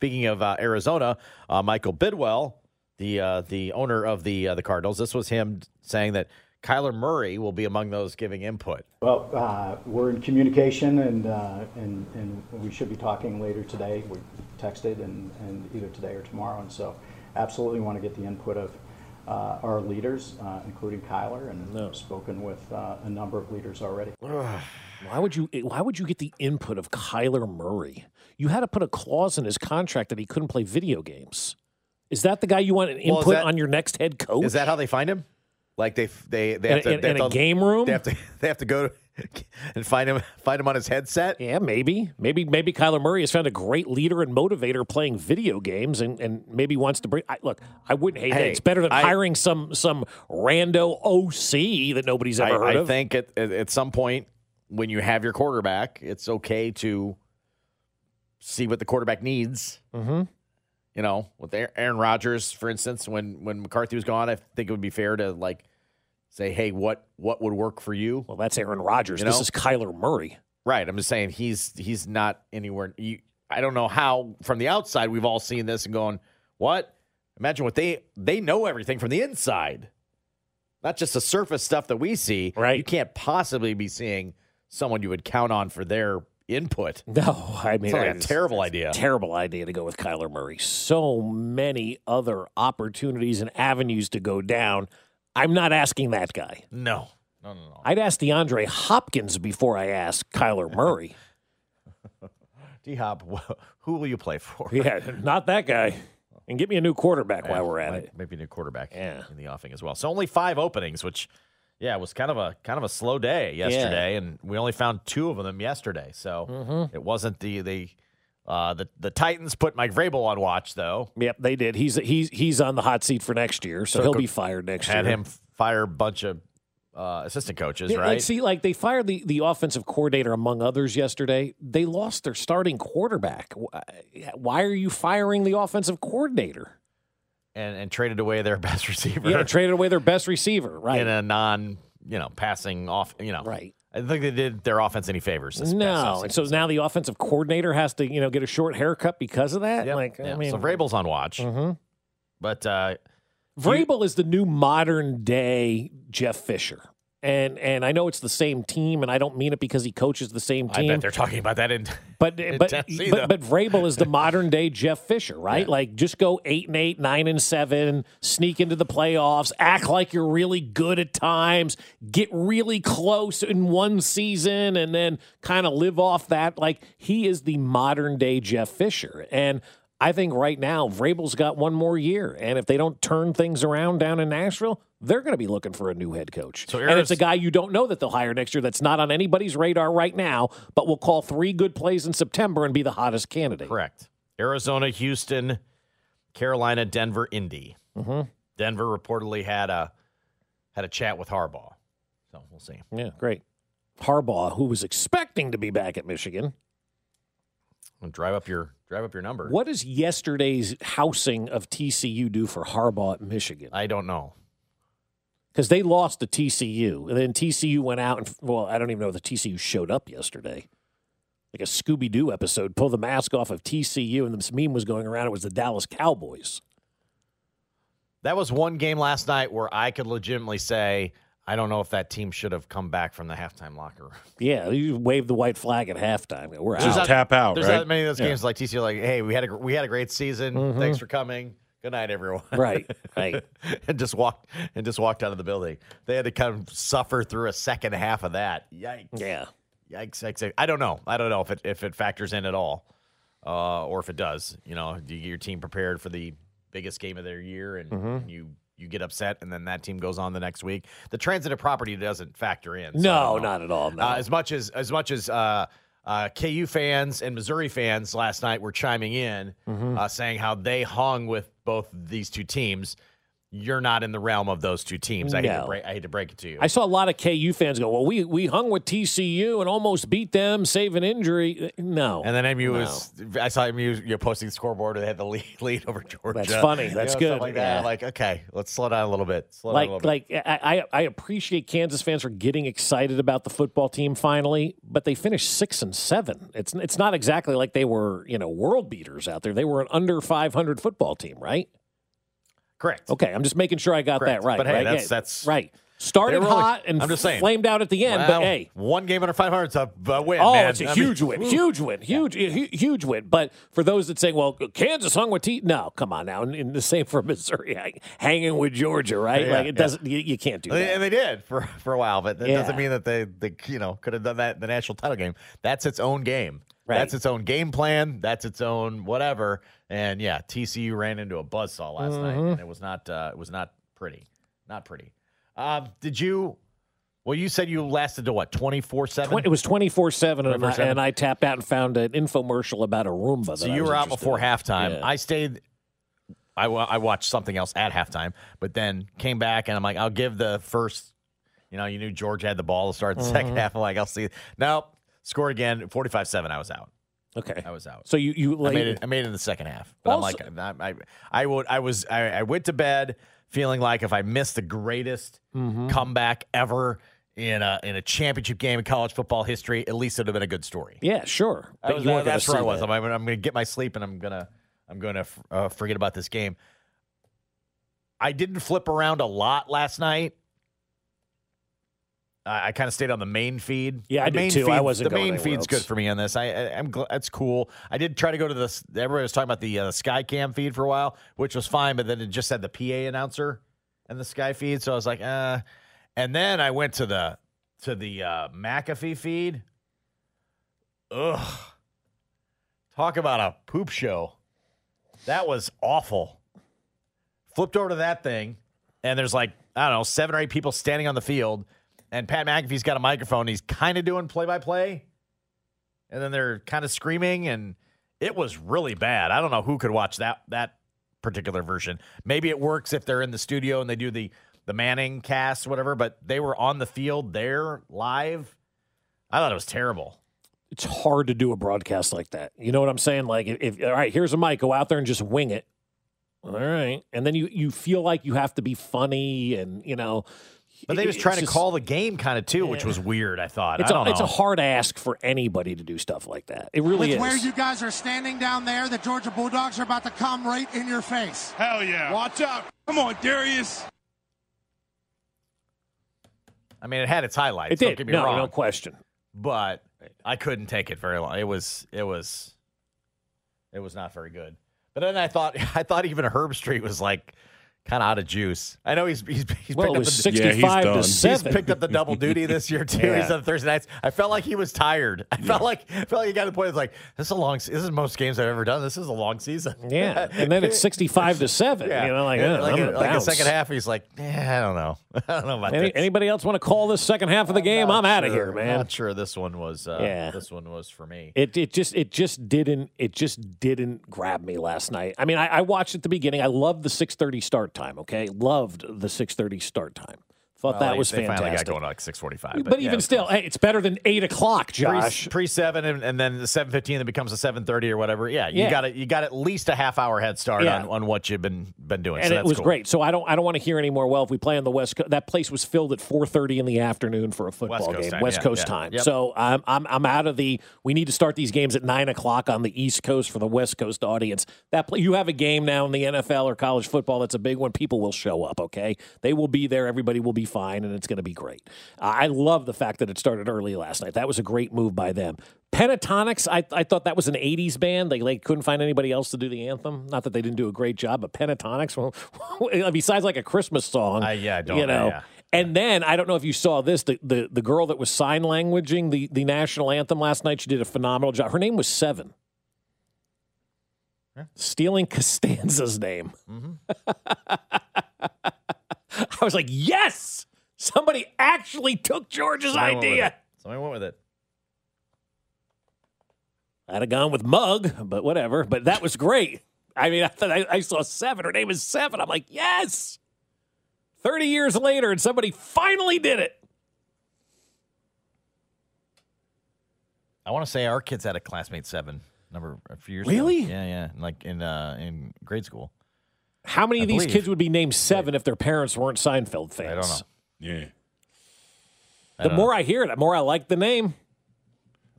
Speaking of uh, Arizona, uh, Michael Bidwill, the uh, the owner of the uh, the Cardinals, this was him saying that Kyler Murray will be among those giving input. Well, uh, we're in communication, and, uh, and and we should be talking later today. We texted, and, and either today or tomorrow, and so absolutely want to get the input of uh, our leaders, uh, including Kyler, and No. spoken with uh, a number of leaders already. Why would you? Why would you get the input of Kyler Murray? You had to put a clause in his contract that he couldn't play video games. Is that the guy you want an Well, input that- on your next head coach? Is that how they find him? Like they they they In- have to in- they have a to- game room? They have to they have to go and find him find him on his headset. Yeah, maybe, maybe, maybe Kyler Murray has found a great leader and motivator playing video games, and, and maybe wants to bring. I, look, I wouldn't hate Hey, it. It's better than I- hiring some some rando OC that nobody's ever I, heard I of. I think at at some point when you have your quarterback, it's okay to see what the quarterback needs. Mhm. You know, with Aaron- Rodgers, for instance, when when McCarthy was gone, I think it would be fair to like say, hey, what what would work for you? Well, that's Aaron Rodgers. You This is Kyler Murray. Right. I'm just saying he's he's not anywhere. You, I don't know how from the outside we've all seen this and going, what? Imagine what they they know everything from the inside, not just the surface stuff that we see. Right. You can't possibly be seeing someone you would count on for their input. No, I mean, It's like a terrible idea. Terrible idea to go with Kyler Murray. So many other opportunities and avenues to go down. I'm not asking that guy. No. No, no, no. I'd ask DeAndre Hopkins before I ask Kyler Murray. D Hop, who will you play for? yeah, not that guy. And get me a new quarterback while we're at Might- it. Maybe a new quarterback Yeah. in the offing as well. So only five openings, which yeah, it was kind of a kind of a slow day yesterday, and we only found two of them yesterday. So Mm-hmm. it wasn't the the uh, the the Titans put Mike Vrabel on watch though. Yep, they did. He's he's he's on the hot seat for next year, so, So he'll be fired next Had year. him fire a bunch of uh, assistant coaches, Yeah, right? Like, see, like they fired the, the offensive coordinator among others yesterday. They lost their starting quarterback. Why are you firing the offensive coordinator? And and traded away their best receiver Yeah, traded away their best receiver. Right. in a non you know passing off. You know, Right. I don't think they did their offense any favors. No, and so now the offensive coordinator has to, you know, get a short haircut because of that. Yep, Like. I mean, so Vrabel's on watch, Mhm. but uh, Vrabel is the new modern day Jeff Fisher, and and I know it's the same team, and I don't mean it because he coaches the same team. I bet they're talking about that in But in but, Tennessee, but but Vrabel is the modern day Jeff Fisher, right? Yeah. Like just go eight and eight, nine and seven, sneak into the playoffs, act like you're really good at times, get really close in one season, and then kind of live off that. Like he is the modern day Jeff Fisher, and I think right now Vrabel's got one more year, and if they don't turn things around down in Nashville. They're going to be looking for a new head coach. So and it's a guy you don't know that they'll hire next year that's not on anybody's radar right now, but will call three good plays in September and be the hottest candidate. Correct. Arizona, Houston, Carolina, Denver, Indy. Mhm. Denver reportedly had a had a chat with Harbaugh. So we'll see. Yeah, great. Harbaugh, who was expecting to be back at Michigan. Drive up your drive up your number. What does yesterday's housing of TCU do for Harbaugh at Michigan? I don't know. Because they lost to TCU, and then TCU went out and well, I don't even know if the TCU showed up yesterday. Like a Scooby Doo episode, pull the mask off of TCU, and this meme was going around. It was the Dallas Cowboys. That was one game last night where I could legitimately say I don't know if that team should have come back from the halftime locker room. Yeah, you wave the white flag at halftime. We're Just out. tap out, There's right? not many of those Yeah. games like TCU. Like, hey, we had a we had a great season. Mm-hmm. Thanks for coming. Good night, everyone. Right, right. and just walked and just walked out of the building. They had to kind of suffer through a second half of that. Yikes! Yeah. Yikes! yikes. I don't know. I don't know if it if it factors in at all, uh, or if it does. You know, do you get your team prepared for the biggest game of their year, and Mm-hmm. you you get upset, and then that team goes on the next week. The transitive property doesn't factor in. so No, not at all. No. Uh, as much as as much as uh, uh, KU fans and Missouri fans last night were chiming in, Mm-hmm. uh, saying how they hung with both these two teams. You're not in the realm of those two teams. I hate to break. I hate to break it to you. I saw a lot of KU fans go, "Well, we we hung with TCU and almost beat them, save an injury." No, and then MU No. was. I saw MU you know, posting the scoreboard. They had the lead, lead over Georgia. That's funny. You That's know, good. Like that. Like okay, let's slow down a little bit. Slow down a little like bit. like I, I appreciate Kansas fans for getting excited about the football team finally, but they finished six and seven. It's it's not exactly like they were you know world beaters out there. They were an under five hundred football team, right? Correct. Okay, I'm just making sure I got Correct. that right. But hey, right? that's- Yeah, that's- right. Started were only- hot and I'm just saying. flamed out at the end, Well, but hey, one game under 500 is a, a win. Oh, man. it's a I mean, huge win, huge win, huge, hu- huge win. But for those that say, "Well, Kansas hung with T," no, come on now, and, and the same for Missouri, hang- hanging with Georgia, right? Yeah, like it yeah. doesn't, you, you can't do that. And they did for, for a while, but that Yeah. doesn't mean that they, they you know could have done that in the national title game. That's its own game. Right. That's its own game plan. That's its own whatever. And yeah, TCU ran into a buzzsaw last night, Mm-hmm. and it was not uh, it was not pretty, not pretty. Um, did you? Well, you said you lasted to what twenty four seven. It was twenty four seven, and I 24/7. and I tapped out and found an infomercial about a Roomba. So you were out before in. halftime. Yeah. I stayed. I, I watched something else at halftime, but then came back and I'm like, I'll give the first. You know, you knew George had the ball to start the Mm-hmm. second half. I'm like, I'll see. Nope, scored again. 45-7. I was out. okay. I was out. So you you I made it. I made it in the second half. But Also- I'm like, I, I, I would. I was. I, I went to bed feeling like if I missed the greatest Mm-hmm. comeback ever in a in a championship game in college football history, at least it'd have been a good story. yeah, sure. But was- you that's where I was. That. I'm, I'm going to get my sleep, and I'm gonna I'm going to uh, forget about this game. I didn't flip around a lot last night. I, I kind of stayed on the main feed. Yeah, I the did main too. Feed, I wasn't The main feed's good for me on this. I, I I'm gl- that's cool. I did try to go to the. Everybody was talking about the uh, Sky Cam feed for a while, which was fine, but then it just had the PA announcer and the Sky feed, so I was like, uh. And then I went to the to the uh, McAfee feed. Ugh. Talk about a poop show. That was awful. Flipped over to that thing, and there's like, I don't know, seven or eight people standing on the field, and Pat McAfee's got a microphone. He's kind of doing play by play, and then they're kind of screaming, and it was really bad. I don't know who could watch that that particular version. Maybe it works if they're in the studio and they do the the Manning cast, whatever, but they were on the field there live. I thought it was terrible. it's hard to do a broadcast like that. You know what I'm saying? Like, if, if all right, here's a mic, go out there and just wing it. All right, and then you you feel like you have to be funny, and you know. But they it- was trying to just- call the game kind of too, which was weird. I thought. It's I a don't it's a hard ask for anybody to do stuff like that. It really With is. where you guys are standing down there, the Georgia Bulldogs are about to come right in your face. Hell yeah. Watch out. Come on, Darius. I mean, it had its highlights. it Don't did. get me no, wrong. no question. but I couldn't take it very long. It was it was it was not very good. But then I thought I thought even Herbstreit was like kind of out of juice. I know he's he's, he's Well, picked up was the, Yeah, he's 65 done. to He's he's seven. picked up the double duty this year too. Yeah. He's on Thursday nights. I felt like he was tired. I felt like I felt like he got to the point. It's like this is a long. This is most games I've ever done. This is a long season. Yeah, and then it's 65 to seven. Yeah, You know, like, And uh, like, I'm a- gonna like the second half, he's like, eh, I don't know, I don't know about Any, this. anybody else want to call this second half of the game? I'm Not out of sure. here, man. Not sure this one was. Uh, Yeah. this one was for me. It it just it just didn't it just didn't grab me last night. I mean, I, I watched at the beginning. I love the six thirty start time. Okay, loved the six thirty start time. Thought Well, that they- was they fantastic. finally got going at like six forty-five. but, even still, hey, it's better than eight o'clock, Josh. pre seven and, and then the seven fifteen that becomes a seven thirty or whatever. Yeah, you Yeah. got it. You got at least a half hour head start Yeah. on, on what you've been been doing. and so it that's was cool. great. So I don't I don't want to hear anymore. Well, if we play on the West Coast, that place was filled at four thirty in the afternoon for a football West game, time, West yeah, Coast yeah. time. Yep. So I'm I'm I'm out of the. We need to start these games at nine o'clock on the East Coast for the West Coast audience. That pla- you have a game now in the NFL or college football that's a big one. People will show up. Okay, they will be there. Everybody will be fine and it's going to be great. I love the fact that it started early last night. That was a great move by them. Pentatonix, I, I thought that was an 80s band. They, they couldn't find anybody else to do the anthem. Not that they didn't do a great job, but Pentatonix, well, besides like a Christmas song. Uh, yeah, I don't you know. yeah. And then I don't know if you saw this. The, the the girl that was sign languaging the the national anthem last night. She did a phenomenal job. Her name was Seven. Stealing Costanza's name. Mm-hmm. I was like, yes, somebody actually took George's Somebody idea. it. Somebody went with it. I'd have gone with Mug, but whatever. But that was great. I mean, I thought I, I saw Seven. Her name is Seven. I'm like, yes. 30 years later, and somebody finally did it. I want to say our kids had a classmate seven number a few years Really? ago. Yeah, yeah. Like in uh in grade school. How many I of these believe. kids would be named Seven if their parents weren't Seinfeld fans? I don't know. Yeah. I The don't more I hear it, the more I like the name.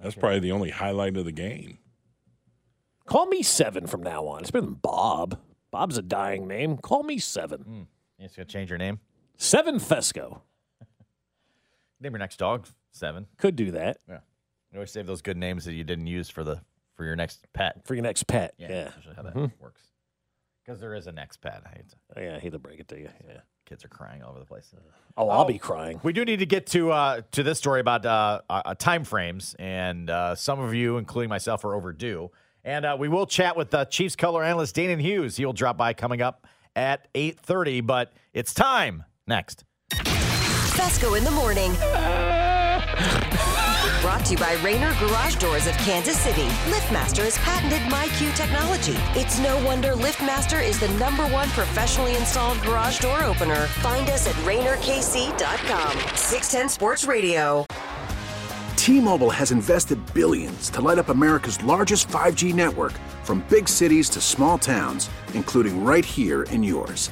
That's probably the only highlight of the game. Call me Seven from now on. It's been Bob. Bob's a dying name. Call me Seven. You just gonna change your name? Seven Fesco. Name your next dog seven. Could do that Yeah. You always save those good names that you didn't use for the for your next pet. for your next pet. Yeah, Yeah. that's usually how that Mhm. works. Because there is a next pet. I hate to, Yeah, I hate to break it to you. Yeah. kids are crying all over the place. Oh, I'll be crying. We do need to get to uh, to this story about uh, uh, time frames, and uh, some of you, including myself, are overdue. And uh, we will chat with uh, Chiefs color analyst Danan Hughes. He'll drop by coming up at eight thirty. But it's time next. Fesco in the morning. Brought to you by Raynor Garage Doors of Kansas City. LiftMaster has patented MyQ technology. It's no wonder LiftMaster is the number one professionally installed garage door opener. Find us at RaynorKC.com. 610 Sports Radio. T-Mobile has invested billions to light up America's largest 5G network from big cities to small towns, including right here in yours.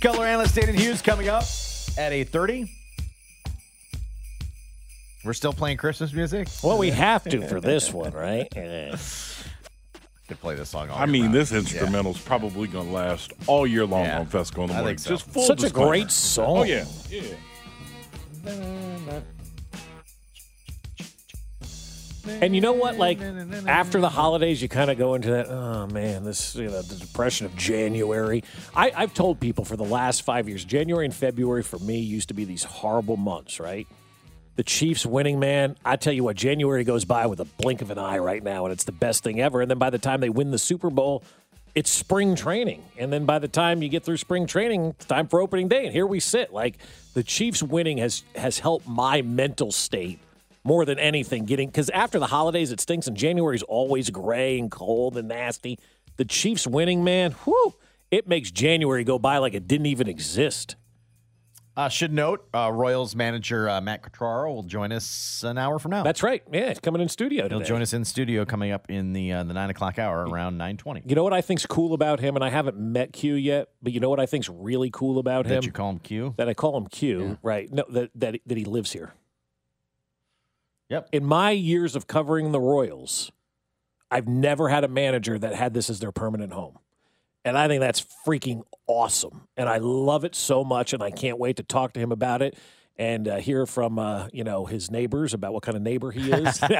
Color analyst Danan Hughes coming up at eight thirty. We're still playing Christmas music. Well, we have to for this one, right? Yeah. Could play this song all I mean, round. this instrumental's probably going to last all year long Yeah. on Fesco in the I morning. think so. Just full Such a great song. Oh yeah, yeah. And you know what? Like after the holidays, you kind of go into that. Oh man, this you know the depression of January. I, I've told people for the last five years, January and February for me used to be these horrible months. Right? The Chiefs winning, man. I tell you what, January goes by with a blink of an eye right now, and it's the best thing ever. And then by the time they win the Super Bowl, it's spring training. And then by the time you get through spring training, it's time for opening day. And here we sit. Like the Chiefs winning has has helped my mental state more than anything getting because after the holidays it stinks and January is always gray and cold and nasty. The Chiefs winning, man, whew, it makes January go by like it didn't even exist. Uh, should note, uh, Royals manager uh, Matt Quatraro will join us an hour from now. That's right. Yeah, it's coming in studio today. He'll join us in studio coming up in the uh, the nine o'clock hour around nine twenty. You know what I think's cool about him, and I haven't met Q yet, but you know what I think's really cool about him? That you call him Q? That I call him Q, right? No, that that that he lives here. Yep. In my years of covering the Royals, I've never had a manager that had this as their permanent home. And I think that's freaking awesome. And I love it so much and I can't wait to talk to him about it. and uh, hear from uh, you know his neighbors about what kind of neighbor he is.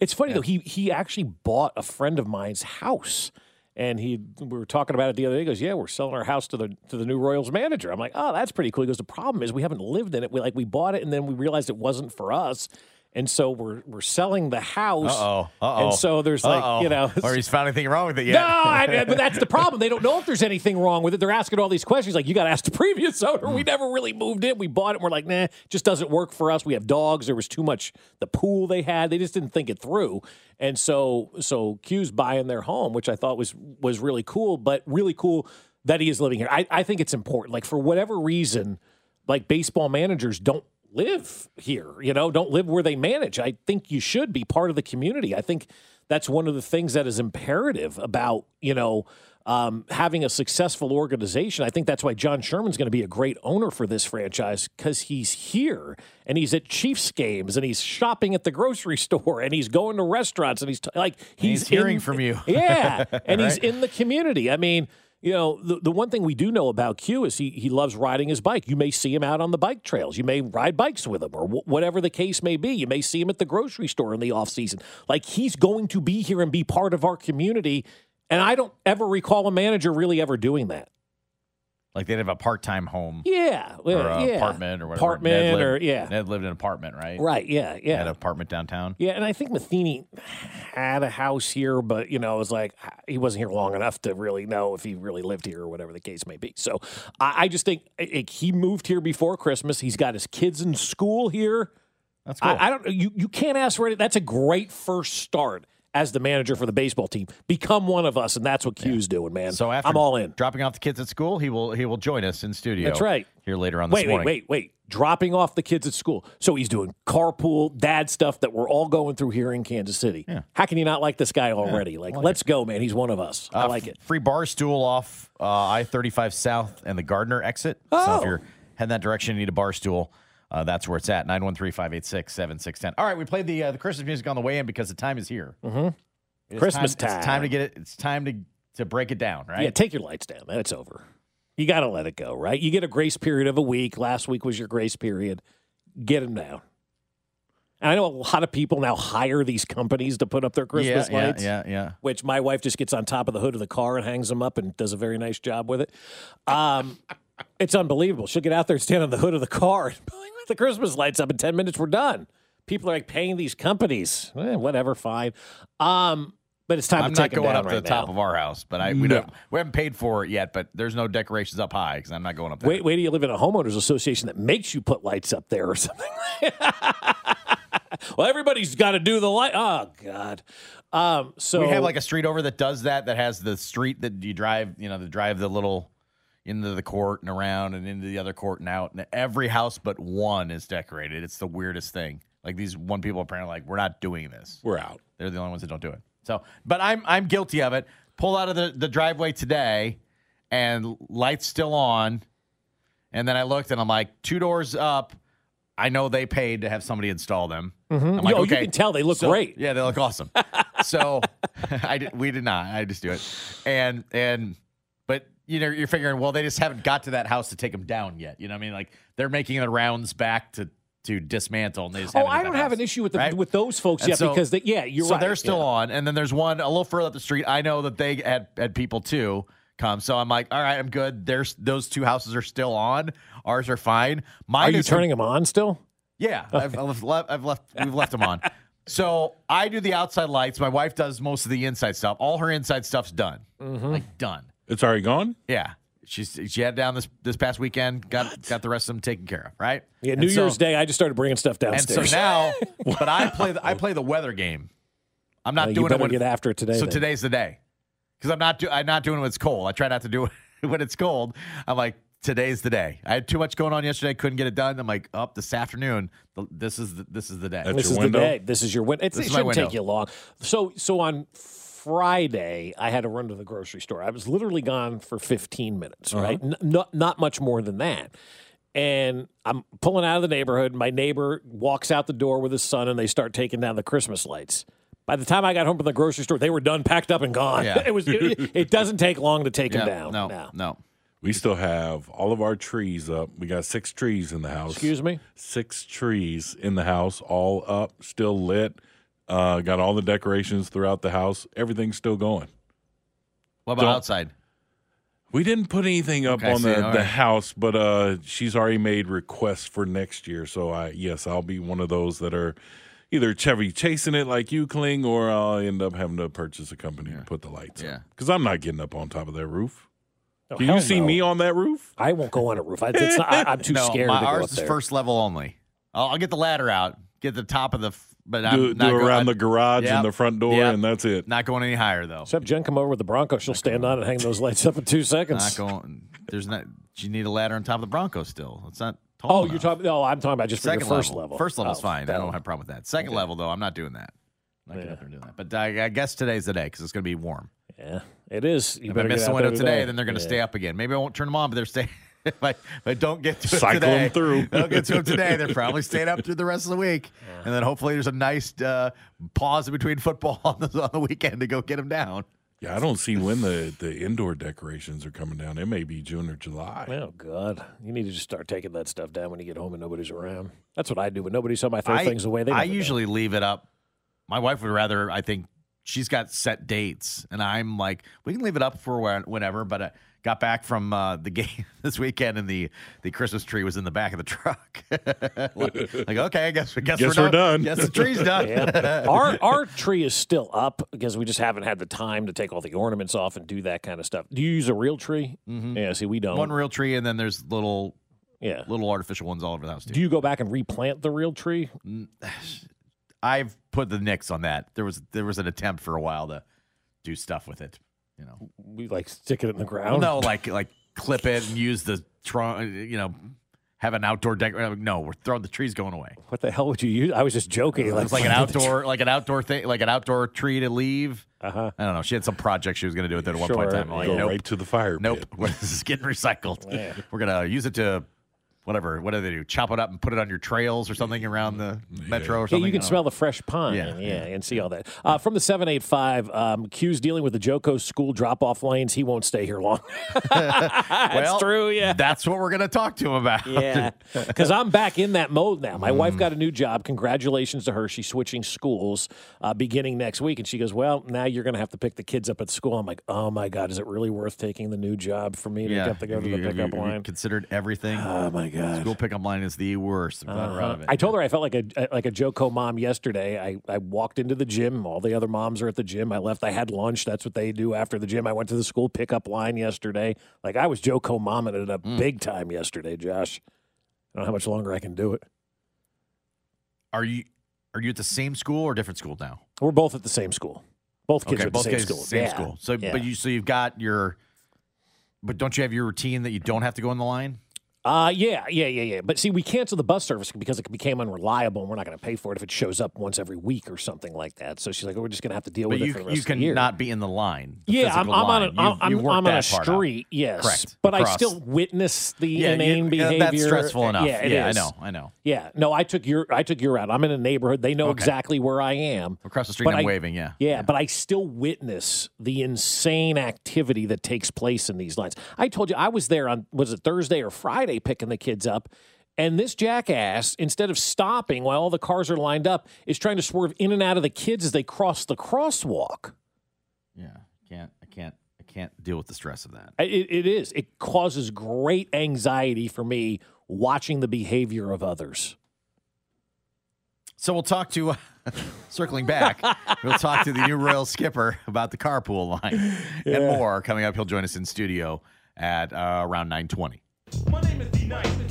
It's funny though. He he actually bought a friend of mine's house. And he, we were talking about it the other day. He goes, "Yeah, we're selling our house to the to the new Royals manager." I'm like, "Oh, that's pretty cool." He goes, "The problem is we haven't lived in it. We like we bought it and then we realized it wasn't for us, and so we're we're selling the house. Uh-oh. And so there's like Uh-oh. you know, or he's found anything wrong with it yet. no, I, but that's the problem. They don't know if there's anything wrong with it. They're asking all these questions. Like, you got to ask the previous owner. We hmm. never really moved in. We bought it. And we're like, nah, it just doesn't work for us. We have dogs. There was too much. The pool they had, they just didn't think it through. And so, so Q's buying their home, which I thought was was really cool. But really cool that he is living here. I, I think it's important. Like for whatever reason, like baseball managers don't live here, you know, don't live where they manage. I think you should be part of the community. I think that's one of the things that is imperative about, you know, um, having a successful organization. I think that's why John Sherman's going to be a great owner for this franchise because he's here and he's at Chiefs games and he's shopping at the grocery store and he's going to restaurants and he's t- like he's, He's hearing in- from you. Yeah, and he's in the community. I mean, you know, the, the one thing we do know about Q is he he loves riding his bike. You may see him out on the bike trails. You may ride bikes with him, or wh- whatever the case may be. You may see him at the grocery store in the off season. Like he's going to be here and be part of our community. And I don't ever recall a manager really ever doing that. Like they'd have a part-time home. Yeah, or yeah, apartment or whatever. Apartment Ned lived, or- yeah. Ned lived in an apartment, right? Right, yeah, yeah. Had an apartment downtown. Yeah, and I think Matheny had a house here, but you know, it was like he wasn't here long enough to really know if he really lived here or whatever the case may be. So I, I just think eh, he moved here before Christmas. He's got his kids in school here. That's cool. I, I don't. You you can't ask for it. That's a great first start as the manager for the baseball team. Become one of us, and that's what Q's doing, man. So after I'm all in. dropping off the kids at school, he will he will join us in studio. That's right. Here later on this Wait, wait, morning. wait, wait. Dropping off the kids at school. So he's doing carpool, dad stuff that we're all going through here in Kansas City. How can you not like this guy already? Like, let's go, man. He's one of us. I Uh, like it. Free bar stool off uh, I thirty five South and the Gardner exit. So Oh. if you're heading that direction, you need a bar stool. Uh, that's where it's at 913-586-7610. All right, we played the uh, the Christmas music on the way in because the time is here. Mm-hmm. It Christmas time, It's time to get it. It's time to to break it down, right? Yeah, take your lights down, man. It's over. You got to let it go, right? You get a grace period of a week. Last week was your grace period. Get them down. And I know a lot of people now hire these companies to put up their Christmas yeah, lights. Yeah, yeah, yeah. which my wife just gets on top of the hood of the car and hangs them up and does a very nice job with it. Um, it's unbelievable. She'll get out there and stand on the hood of the car and the Christmas lights up in 10 minutes. We're done. People are like paying these companies. Eh, whatever, fine. Um, but it's time I'm to not take 'em going up to right the top now. of our house, but I we No. don't we haven't paid for it yet. But there's no decorations up high because I'm not going up there. Wait, wait till you live in a homeowners association that makes you put lights up there or something. well, everybody's got to do the light. Oh God. Um, so we have like a street over that does that. That has the street that you drive. You know, the drive the little into the court and around and into the other court and out. And every house but one is decorated. It's the weirdest thing. Like these one people apparently like we're not doing this. We're out. They're the only ones that don't do it. So, but I'm I'm guilty of it. Pull out of the, the driveway today, and lights still on. And then I looked and I'm like, two doors up. I know they paid to have somebody install them. Mm-hmm. I'm like, Oh, you can tell they look So- great. Yeah, they look awesome. so I did, we did not. I just do it. And and you know you're figuring well they just haven't got to that house to take them down yet. You know what I mean? Like they're making the rounds back to to dismantle and they just oh, I don't have house, an issue with the, right? with those folks and yet so, because they, yeah, you're so right. they're still yeah. on, and then there's one a little further up the street. I know that they had had people too come, so I'm like, all right, I'm good. There's those two houses are still on. Ours are fine. Mine Are you turning them on still? yeah, I've, I've left. I've left. We've left them on. So I do the outside lights. My wife does most of the inside stuff. All her inside stuff's done. Mm-hmm. Like done. It's already gone. Yeah. She's she had down this this past weekend. Got got the rest of them taken care of. Right. Yeah, And New so- Year's Day, I just started bringing stuff downstairs. And so now, but I play the I play the weather game. I'm not Uh, you doing it better when get after it today, So then. today's the day because I'm not do, I'm not doing it when it's cold. I try not to do it when it's cold. I'm like today's the day. I had too much going on yesterday. Couldn't get it done. I'm like up this afternoon. This is the, this is the day. this is the day. This is your win. It's, This it is my shouldn't window. take you long. So, so on Friday, I had to run to the grocery store. I was literally gone for 15 minutes, Uh-huh. right? N- not not much more than that. And I'm pulling out of the neighborhood. My neighbor walks out the door with his son, and they start taking down the Christmas lights. By the time I got home from the grocery store, they were done, packed up, and gone. Yeah. it was. It, it doesn't take long to take Yeah, them down. no, no. We still have all of our trees up. We got six trees in the house. Excuse me? Six trees in the house, all up, still lit. Uh, got all the decorations throughout the house. Everything's still going. What about Don't- outside? We didn't put anything up Okay, on the, the right. house, but uh, she's already made requests for next year. So I yes, I'll be one of those that are either Chevy chasing it like you, Kling, or I'll end up having to purchase a company to put the lights Yeah. on. Because I'm not getting up on top of that roof. Oh, Can you see no. me on that roof? I won't go on a roof. I, it's not, I, am too no, scared my, to go ours up is there. first level only. I'll, I'll get the ladder out, get the top of the. f- But Do, I'm do not go- around I'm the garage Yep. and the front door, Yep. and that's it. Not going any higher though. Except Jen come over with the Bronco, she'll stand on it and hang those lights up in two seconds. Not going. There's not. You need a ladder on top of the Bronco still. It's not. Tall oh, enough. you're talking. No, I'm talking about just for second your first level. level. First level's Oh, fine. I don't have a problem with that. Second Okay. level though, I'm not doing that. Not getting Yeah. up there and doing that. But I, I guess today's the day because it's going to be warm. Yeah, it is. You if I miss the window there today, then they're going to Yeah. stay up again. Maybe I won't turn them on, but they're staying. if, I, if I don't get to it Cycle today, 'em through. if I don't get to them today. They're probably staying up through the rest of the week, and then hopefully there's a nice uh, pause in between football on the, on the weekend to go get them down. Yeah, I don't see when the, the indoor decorations are coming down. It may be June or July. Oh God! You need to just start taking that stuff down when you get home and nobody's around. That's what I do. When nobody's home, I throw I, things away. They I never know. usually leave it up. My wife would rather. I think she's got set dates, and I'm like, we can leave it up for whenever. But I got back from uh, the game this weekend, and the the Christmas tree was in the back of the truck. like, okay, I guess, I guess, Guess we're, we're done. Guess the tree's done. Yeah. our our tree is still up because we just haven't had the time to take all the ornaments off and do that kind of stuff. Do you use a real tree? Mm-hmm. Yeah. See, we don't. One real tree, and then there's little yeah. little artificial ones all over the house too. Do you go back and replant the real tree? I've put the nix on that. There was there was an attempt for a while to do stuff with it. You know, We like stick it in the Well, ground. no, like like clip it and use the trunk. You know, have an outdoor deck. uh, No, we're throwing the trees going away. What the hell would you use? I was just joking. It was like an outdoor, like an outdoor thing, like an outdoor tree to leave. Uh-huh. I don't know. She had some project she was going to do with it at one point in time. I'm like, Go nope, right to the fire nope. pit. this is getting recycled. We're gonna use it to whatever. What do they do? Chop it up and put it on your trails or something around the metro or Yeah, something. you can smell know. the fresh pine. Yeah, Yeah, and see all that. Uh, from the 785, um, Q's dealing with the JoCo school drop off lanes. He won't stay here long. That's Well, true, yeah. That's what we're going to talk to him about. Yeah, because I'm back in that mode now. My Mm. wife got a new job. Congratulations to her. She's switching schools uh, beginning next week. And she goes, Well, now you're going to have to pick the kids up at school. I'm like, Oh my God, is it really worth taking the new job for me to have to go to the you- pickup you line? considered everything. Oh my God. School pickup line is the worst. I'm glad we're out of it. Uh-huh. I told her I felt like a like a JoCo mom yesterday. I, I walked into the gym. All the other moms are at the gym. I left. I had lunch. That's what they do after the gym. I went to the school pickup line yesterday. Like I was JoCo momming it up Mm. big time yesterday, Josh. I don't know how much longer I can do it. Are you are you at the same school or different school now? We're both at the same school. Both kids okay, are at the same school. same Yeah. school. So, Yeah. but you so you've got your, but don't you have your routine that you don't have to go in the line? Uh, yeah, yeah, yeah, yeah. But see, we canceled the bus service because it became unreliable, and we're not going to pay for it if it shows up once every week or something like that. So she's like, oh, "We're just going to have to deal But with it you for the you rest of the can year." not be in the line. the Yeah, I'm, I'm on a, line. I'm, You- I'm on a part out. street, yes, Correct. but I still witness the Yeah, inane yeah, behavior. that's stressful enough. Yeah, it Yeah, I know, I know. Yeah, no, I took your I took your route. I'm in a neighborhood; they know Okay. exactly where I am. Across the street, I'm I- waving. Yeah, Yeah, but I still witness the insane activity that takes place in these lines. I told you I was there on was it Thursday or Friday picking the kids up, and this jackass instead of stopping while all the cars are lined up is trying to swerve in and out of the kids as they cross the crosswalk. yeah. Can't I can't I can't deal with the stress of that. It, it is. It causes great anxiety for me watching the behavior of others. So we'll talk to, circling back, we'll talk to the new Royal skipper about the carpool line and more coming up. He'll join us in studio at uh, around 920.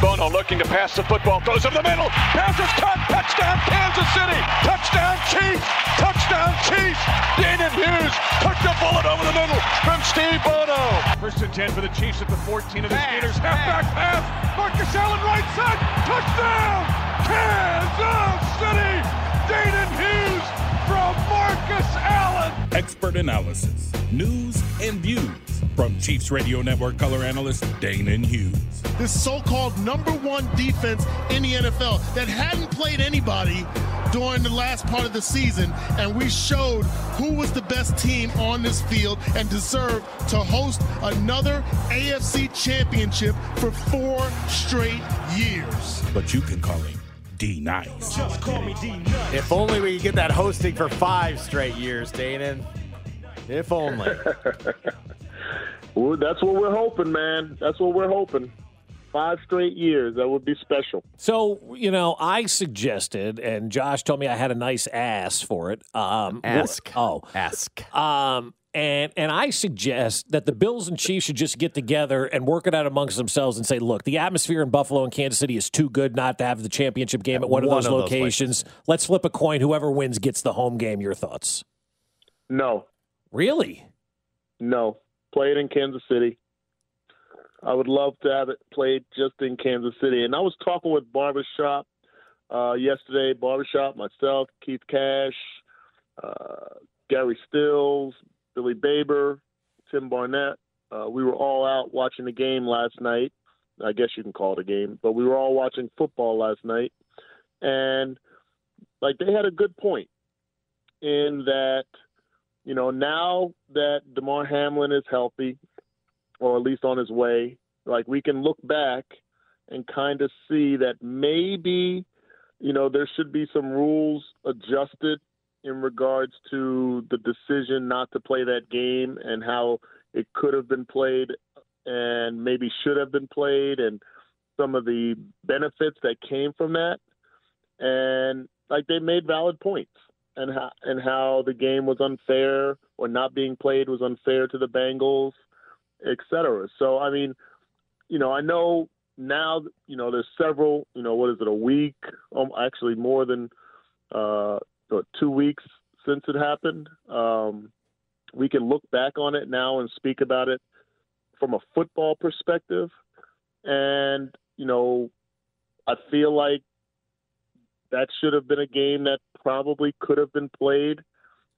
Bono looking to pass the football, throws in the middle, pass is caught, touchdown Kansas City, touchdown Chiefs, touchdown Chiefs. Daniel Hughes took the bullet over the middle from Steve Bono. First and 10 for the Chiefs at the 14 of the Gators. Halfback pass, Marcus Allen right side, touchdown Kansas City. Dayton Hughes from Marcus Allen. Expert analysis, news, and views from Chiefs Radio Network color analyst Danan Hughes. This so-called number one defense in the NFL that hadn't played anybody during the last part of the season, and we showed who was the best team on this field and deserved to host another AFC championship for four straight years. But you can call him D Nice. Just call me D Nice. If only we could get that hosting for five straight years, Danan. If only. Well, that's what we're hoping, man. That's what we're hoping. Five straight years. That would be special. So, you know, I suggested, and Josh told me I had a nice ass for it. Um, Ask. Oh, ask. Um, and and I suggest that the Bills and Chiefs should just get together and work it out amongst themselves and say, look, the atmosphere in Buffalo and Kansas City is too good not to have the championship game at one, of those of those locations. Let's flip a coin. Whoever wins gets the home game. Your thoughts? No. Really? No. Play it in Kansas City. I would love to have it played just in Kansas City. And I was talking with Barbershop uh, yesterday. Barbershop, myself, Keith Cash, uh, Gary Stills, Billy Baber, Tim Barnett. Uh, we were all out watching the game last night. I guess you can call it a game, but we were all watching football last night. And like they had a good point in that, you know, now that Damar Hamlin is healthy, or at least on his way, like we can look back and kind of see that maybe, you know, there should be some rules adjusted in regards to the decision not to play that game and how it could have been played and maybe should have been played and some of the benefits that came from that. And like they made valid points and how and how the game was unfair or not being played was unfair to the Bengals, etc. So I mean, you know, I know now, you know, there's several, you know, what is it, a week, um, actually more than uh, what, two weeks since it happened. Um, we can look back on it now and speak about it from a football perspective. And, you know, I feel like that should have been a game that probably could have been played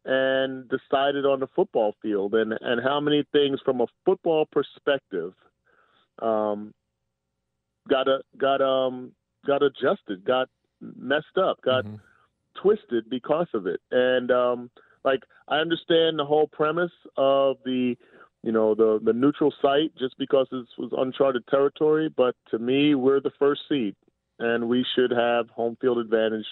and decided on the football field and, and how many things from a football perspective um, got a, got um got adjusted, got messed up, got twisted because of it. And um, like I understand the whole premise of the you know the the neutral site just because it was uncharted territory, but to me we're the first seed and we should have home field advantage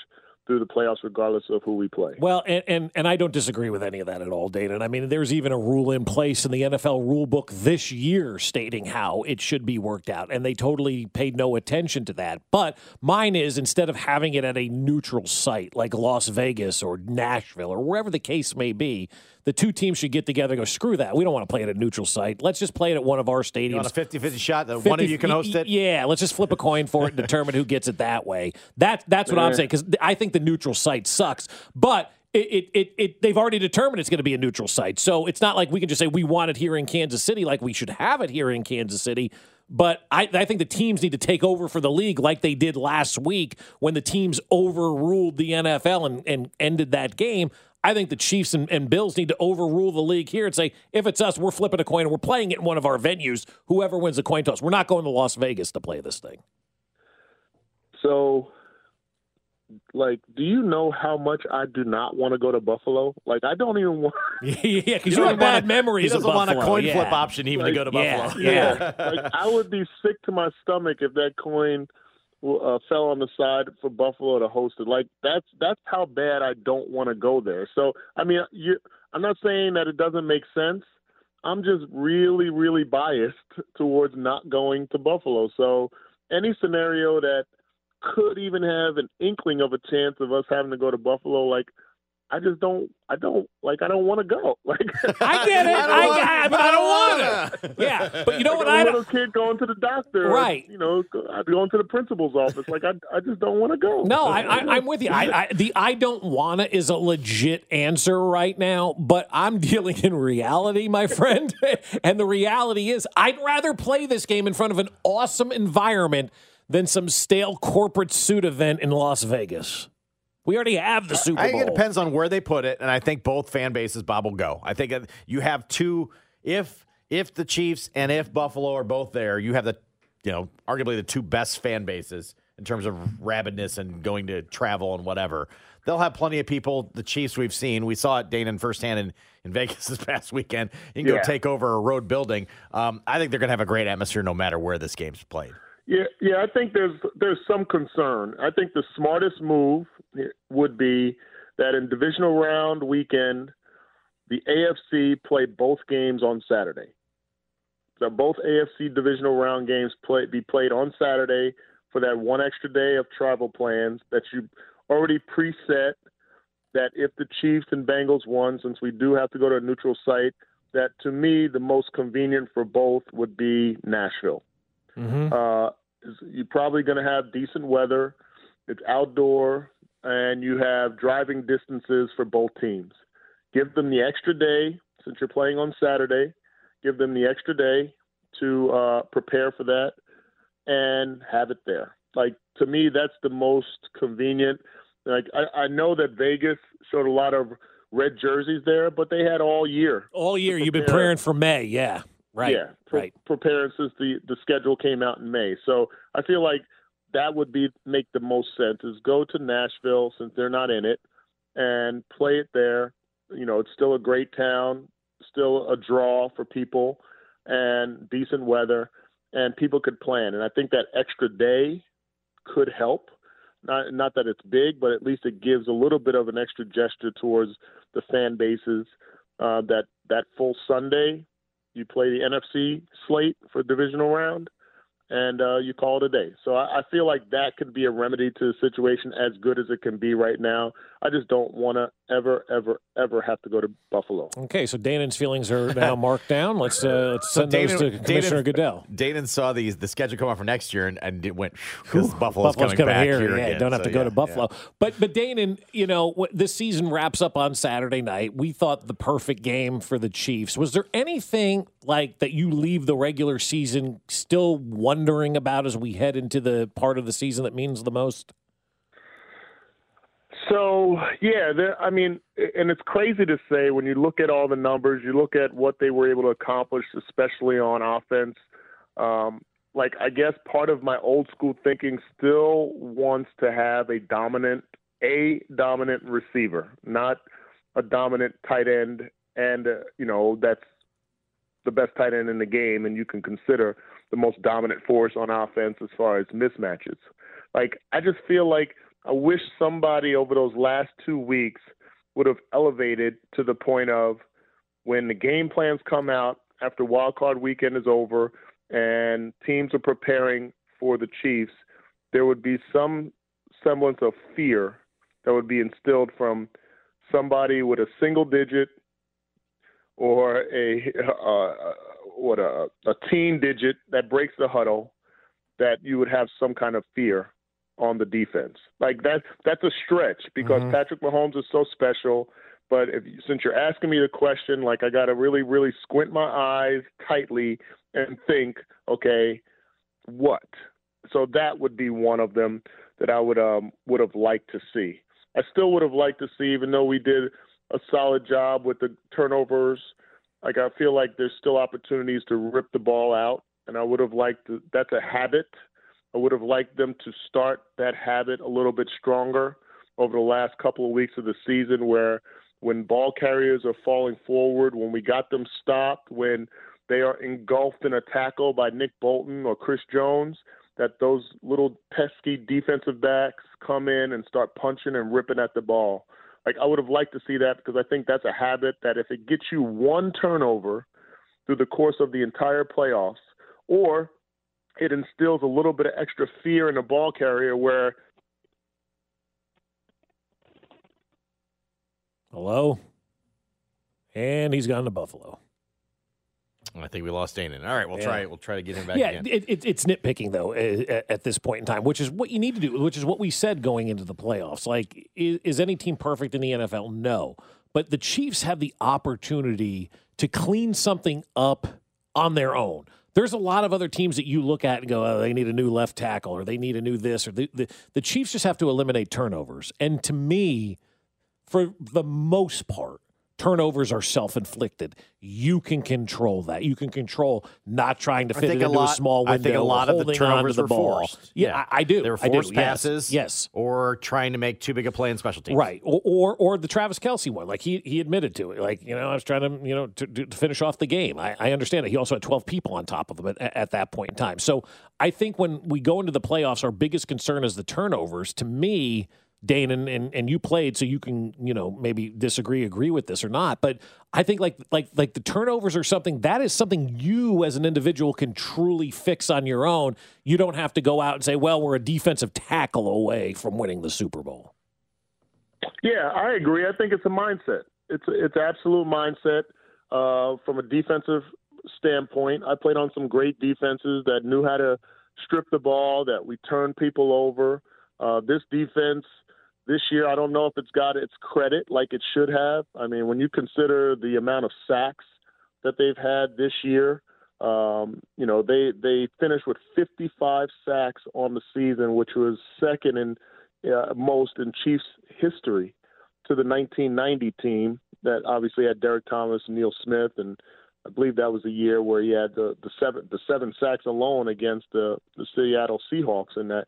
through the playoffs regardless of who we play. Well, and, and and I don't disagree with any of that at all, Dana. I mean, there's even a rule in place in the NFL rule book this year stating how it should be worked out, and they totally paid no attention to that. But mine is instead of having it at a neutral site like Las Vegas or Nashville or wherever the case may be, the two teams should get together and go, screw that. We don't want to play it at a neutral site. Let's just play it at one of our stadiums. You want a 50 50 shot that one of you can host it? Yeah, let's just flip a coin for it and determine who gets it that way. That that's what I'm saying because I think the neutral site sucks, but. It, it, it, it, they've already determined it's going to be a neutral site. So it's not like we can just say we want it here in Kansas City, like we should have it here in Kansas City. But I, I think the teams need to take over for the league like they did last week when the teams overruled the NFL and, and ended that game. I think the Chiefs and, and Bills need to overrule the league here and say, if it's us, we're flipping a coin and we're playing it in one of our venues. Whoever wins the coin toss, we're not going to Las Vegas to play this thing. So, like, do you know how much I do not want to go to Buffalo? Like, I don't even want. yeah, because you have bad memories He of doesn't want a coin yeah. flip option even to go to Yeah, Buffalo. yeah. like, I would be sick to my stomach if that coin uh, fell on the side for Buffalo to host it. Like, that's that's how bad I don't want to go there. So, I mean, you, I'm not saying that it doesn't make sense. I'm just really, really biased towards not going to Buffalo. So, any scenario that could even have an inkling of a chance of us having to go to Buffalo, like I just don't, I don't like, I don't want to go. Like I get it. I, I, but I don't want to. Yeah, but you know like what? a I little don't. kid going to the doctor, or, Right. you know, I'd be going to the principal's office. Like I, I just don't want to go. No, I, I, I'm with you. I, I, the I don't wanna is a legit answer right now, but I'm dealing in reality, my friend. and the reality is, I'd rather play this game in front of an awesome environment than some stale corporate suit event in Las Vegas. We already have the Super Bowl. I think it depends on where they put it, and I think both fan bases Bob will go. I think you have two. If if the Chiefs and if Buffalo are both there, you have the you know arguably the two best fan bases in terms of rabidness and going to travel and whatever. They'll have plenty of people. The Chiefs we've seen, we saw it Dana firsthand in, in Vegas this past weekend. You can Yeah. go take over a road building. Um, I think they're going to have a great atmosphere no matter where this game's played. Yeah, yeah, I think there's there's some concern. I think the smartest move eh, would be that in divisional round weekend, the AFC play both games on Saturday. So both AFC divisional round games play be played on Saturday for that one extra day of travel plans that you already preset. That if the Chiefs and Bengals won, since we do have to go to a neutral site, that to me the most convenient for both would be Nashville. Uh, you're probably going to have decent weather. It's outdoor, and you have driving distances for both teams. Give them the extra day since you're playing on Saturday. Give them the extra day to uh, prepare for that and have it there. Like to me, that's the most convenient. Like I, I know that Vegas showed a lot of red jerseys there, but they had all year. All year you've been preparing for May. Yeah. Right. Yeah, pre- right. preparing since the the schedule came out in May. So I feel like that would be make the most sense is go to Nashville since they're not in it and play it there. You know, it's still a great town, still a draw for people, and decent weather, and people could plan. And I think that extra day could help. Not not that it's big, but at least it gives a little bit of an extra gesture towards the fan bases. Uh, that that full Sunday you play the NFC slate for divisional round, and uh, you call it a day. So I, I feel like that could be a remedy to the situation as good as it can be right now. I just don't want to ever, ever, ever have to go to Buffalo. Okay, so Danan's feelings are now marked down. Let's uh, let's send those to Commissioner Goodell. Dayton saw these the schedule come out for next year and, and it went because Buffalo's, Buffalo's coming, back here, yeah, again. Don't have So, to go yeah, to Buffalo. But but Danon, you know, this season wraps up on Saturday night. We thought the perfect game for the Chiefs. Was there anything like that you leave the regular season still wondering about as we head into the part of the season that means the most? So yeah, I mean, and it's crazy to say when you look at all the numbers, you look at what they were able to accomplish, especially on offense. Um, like I guess part of my old school thinking still wants to have a dominant, a dominant receiver, not a dominant tight end, and uh, you know that's the best tight end in the game, and you can consider the most dominant force on offense as far as mismatches. Like I just feel like I wish somebody over those last two weeks would have elevated to the point of when the game plans come out after wild card weekend is over and teams are preparing for the Chiefs, there would be some semblance of fear that would be instilled from somebody with a single digit or a uh, what a a teen digit that breaks the huddle that you would have some kind of fear on the defense. Like that that's a stretch because Mm-hmm. Patrick Mahomes is so special. But if since you're asking me the question, like I got to really really squint my eyes tightly and think, okay, what? So that would be one of them that I would um would have liked to see. I still would have liked to see, even though we did a solid job with the turnovers. Like I feel like there's still opportunities to rip the ball out, and I would have liked to, that's a habit. I would have liked them to start that habit a little bit stronger over the last couple of weeks of the season, where when ball carriers are falling forward, when we got them stopped, when they are engulfed in a tackle by Nick Bolton or Chris Jones, that those little pesky defensive backs come in and start punching and ripping at the ball. Like I would have liked to see that because I think that's a habit that if it gets you one turnover through the course of the entire playoffs, or it instills a little bit of extra fear in the ball carrier where Hello? And he's gone to Buffalo. I think we lost Dayton. All right, we'll Yeah. try. We'll try to get him back yeah, again. it, it, it's nitpicking though at, at this point in time, which is what you need to do, which is what we said going into the playoffs. Like, is, is any team perfect in the NFL? No, but the Chiefs have the opportunity to clean something up on their own. There's a lot of other teams that you look at and go, oh, they need a new left tackle or they need a new this or the, the, the Chiefs just have to eliminate turnovers. And to me, for the most part, turnovers are self-inflicted. You can control that. You can control not trying to I fit it into lot- a small I window. think a lot of the turnovers the were ball. forced. Yeah, Yeah. I, I do. They were I do. forced Yes. passes. Yes. Or trying to make too big a play in special teams. Right, or, or or the Travis Kelce one, like he he admitted to it. Like you know, I was trying to you know to, to finish off the game. I, I understand it. He also had twelve people on top of him at, at that point in time. So I think when we go into the playoffs, our biggest concern is the turnovers. To me, Dane and, and and you played, so you can you know maybe disagree, agree with this or not. But I think like like like the turnovers are something that is something you as an individual can truly fix on your own. You don't have to go out and say, well, we're a defensive tackle away from winning the Super Bowl. Yeah, I agree. I think it's a mindset. It's it's absolute mindset uh, from a defensive standpoint. I played on some great defenses that knew how to strip the ball, that we turned people over. Uh, this defense this year, I don't know if it's got its credit like it should have. I mean, when you consider the amount of sacks that they've had this year, um, you know they they finished with 55 sacks on the season, which was second in uh, most in Chiefs history to the 1990 team that obviously had Derrick Thomas, and Neil Smith, and I believe that was the year where he had the the seven the seven sacks alone against the the Seattle Seahawks in that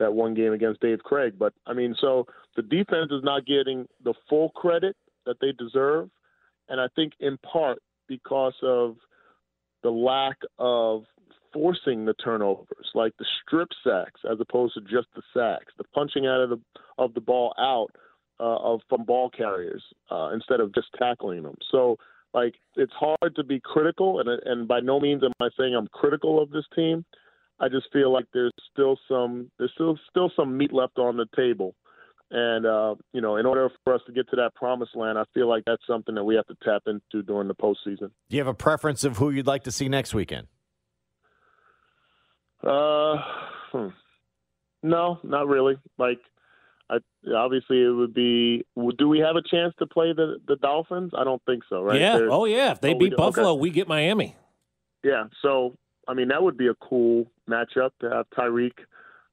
that one game against Dave Krieg. But I mean, so the defense is not getting the full credit that they deserve, and I think in part because of the lack of forcing the turnovers, like the strip sacks as opposed to just the sacks, the punching out of the of the ball out uh, of from ball carriers uh, instead of just tackling them. So like it's hard to be critical, and and by no means am I saying I'm critical of this team. I just feel like there's still some there's still still some meat left on the table. And uh, you know, in order for us to get to that promised land, I feel like that's something that we have to tap into during the postseason. Do you have a preference of who you'd like to see next weekend? Uh, hmm. no, not really. Like, I obviously it would be. Do we have a chance to play the the Dolphins? I don't think so. Right? Yeah. There's- oh yeah. If they Oh, beat do. Buffalo, Okay. we get Miami. Yeah. So I mean, that would be a cool matchup to have Tyreek